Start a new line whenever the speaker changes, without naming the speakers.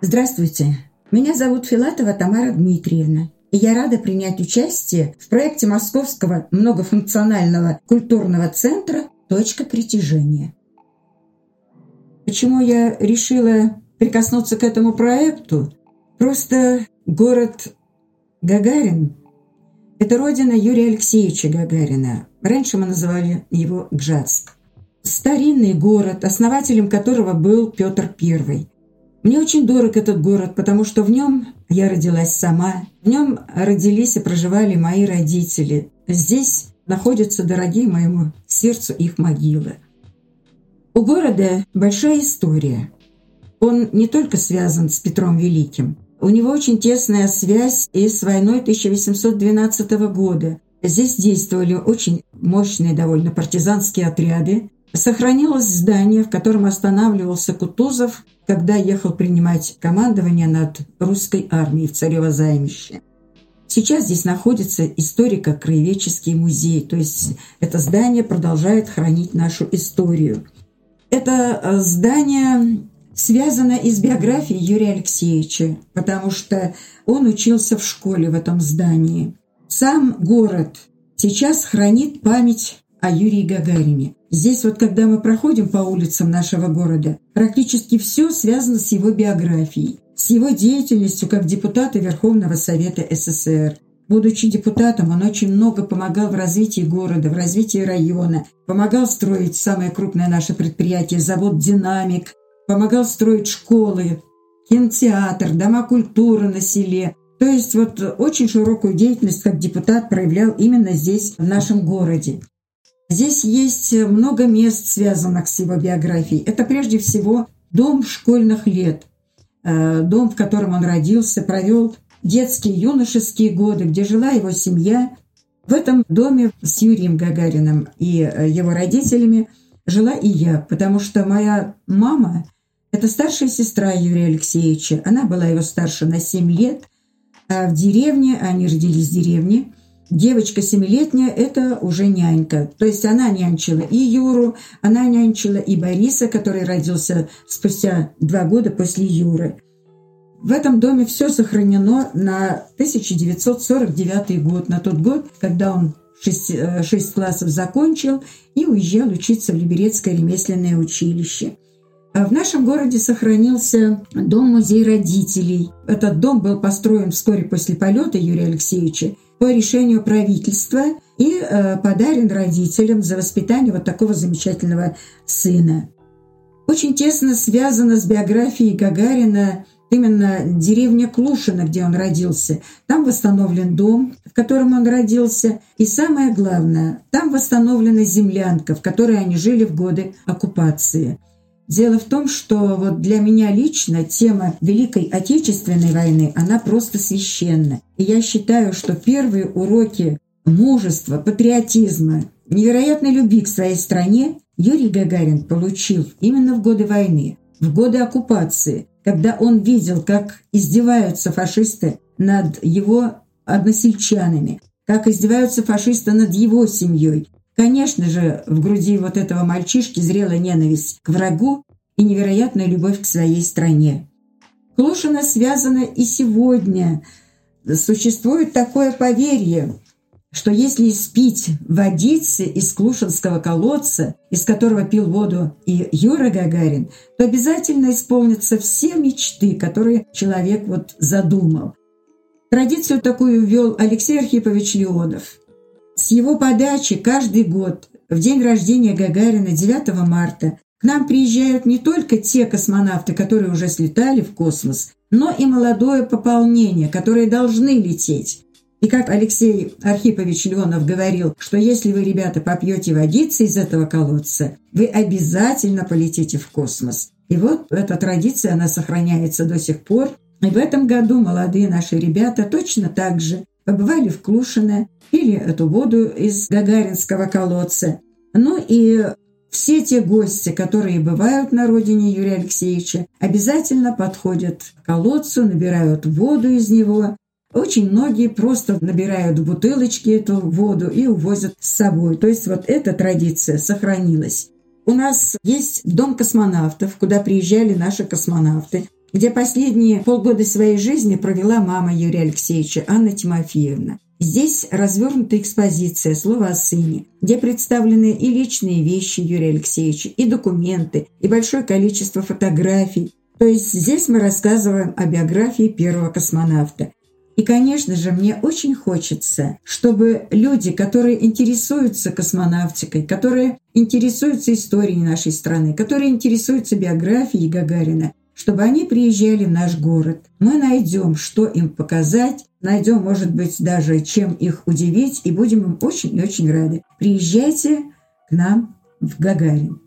Здравствуйте, меня зовут Филатова Тамара Дмитриевна, и я рада принять участие в проекте Московского многофункционального культурного центра «Точка притяжения». Почему я решила прикоснуться к этому проекту? Просто город Гагарин – это родина Юрия Алексеевича Гагарина. Раньше мы называли его Гжатск. Старинный город, основателем которого был Петр I – мне очень дорог этот город, потому что в нем я родилась сама, в нем родились и проживали мои родители. Здесь находятся дорогие моему сердцу их могилы. У города большая история. Он не только связан с Петром Великим. У него очень тесная связь и с войной 1812 года. Здесь действовали очень мощные довольно партизанские отряды, Сохранилось здание, в котором останавливался Кутузов, когда ехал принимать командование над русской армией в Царево займище. Сейчас здесь находится историко-краеведческий музей, то есть это здание продолжает хранить нашу историю. Это э, здание связано и с биографией Юрия Алексеевича, потому что он учился в школе в этом здании. Сам город сейчас хранит память о Юрии Гагарине. Здесь вот, когда мы проходим по улицам нашего города, практически все связано с его биографией, с его деятельностью как депутата Верховного Совета СССР. Будучи депутатом, он очень много помогал в развитии города, в развитии района, помогал строить самое крупное наше предприятие, завод «Динамик», помогал строить школы, кинотеатр, дома культуры на селе. То есть вот очень широкую деятельность как депутат проявлял именно здесь, в нашем городе. Здесь есть много мест, связанных с его биографией. Это прежде всего дом школьных лет, э, дом, в котором он родился, провел детские, юношеские годы, где жила его семья. В этом доме с Юрием Гагариным и э, его родителями жила и я, потому что моя мама – это старшая сестра Юрия Алексеевича. Она была его старше на 7 лет, а в деревне, они родились в деревне – девочка семилетняя – это уже нянька. То есть она нянчила и Юру, она нянчила и Бориса, который родился спустя два года после Юры. В этом доме все сохранено на 1949 год, на тот год, когда он 6, 6 э, классов закончил и уезжал учиться в Либерецкое ремесленное училище. А в нашем городе сохранился дом-музей родителей. Этот дом был построен вскоре после полета Юрия Алексеевича по решению правительства и э, подарен родителям за воспитание вот такого замечательного сына. Очень тесно связано с биографией Гагарина именно деревня Клушина, где он родился. Там восстановлен дом, в котором он родился. И самое главное, там восстановлена землянка, в которой они жили в годы оккупации. Дело в том, что вот для меня лично тема Великой Отечественной войны, она просто священна. И я считаю, что первые уроки мужества, патриотизма, невероятной любви к своей стране Юрий Гагарин получил именно в годы войны, в годы оккупации, когда он видел, как издеваются фашисты над его односельчанами, как издеваются фашисты над его семьей, Конечно же, в груди вот этого мальчишки зрела ненависть к врагу и невероятная любовь к своей стране. Клушина связана и сегодня. Существует такое поверье, что если испить водицы из Клушинского колодца, из которого пил воду и Юра Гагарин, то обязательно исполнятся все мечты, которые человек вот задумал. Традицию такую ввел Алексей Архипович Леонов – с его подачи каждый год в день рождения Гагарина 9 марта к нам приезжают не только те космонавты, которые уже слетали в космос, но и молодое пополнение, которые должны лететь. И как Алексей Архипович Леонов говорил, что если вы, ребята, попьете водицы из этого колодца, вы обязательно полетите в космос. И вот эта традиция, она сохраняется до сих пор. И в этом году молодые наши ребята точно так же побывали в Клушино, пили эту воду из Гагаринского колодца. Ну и все те гости, которые бывают на родине Юрия Алексеевича, обязательно подходят к колодцу, набирают воду из него. Очень многие просто набирают в бутылочки эту воду и увозят с собой. То есть вот эта традиция сохранилась. У нас есть дом космонавтов, куда приезжали наши космонавты. Где последние полгода своей жизни провела мама Юрия Алексеевича Анна Тимофеевна. Здесь развернута экспозиция «Слово о сыне», где представлены и личные вещи Юрия Алексеевича, и документы, и большое количество фотографий. То есть здесь мы рассказываем о биографии первого космонавта. И, конечно же, мне очень хочется, чтобы люди, которые интересуются космонавтикой, которые интересуются историей нашей страны, которые интересуются биографией Гагарина, чтобы они приезжали в наш город. Мы найдем, что им показать, найдем, может быть, даже чем их удивить, и будем им очень и очень рады. Приезжайте к нам в Гагарин.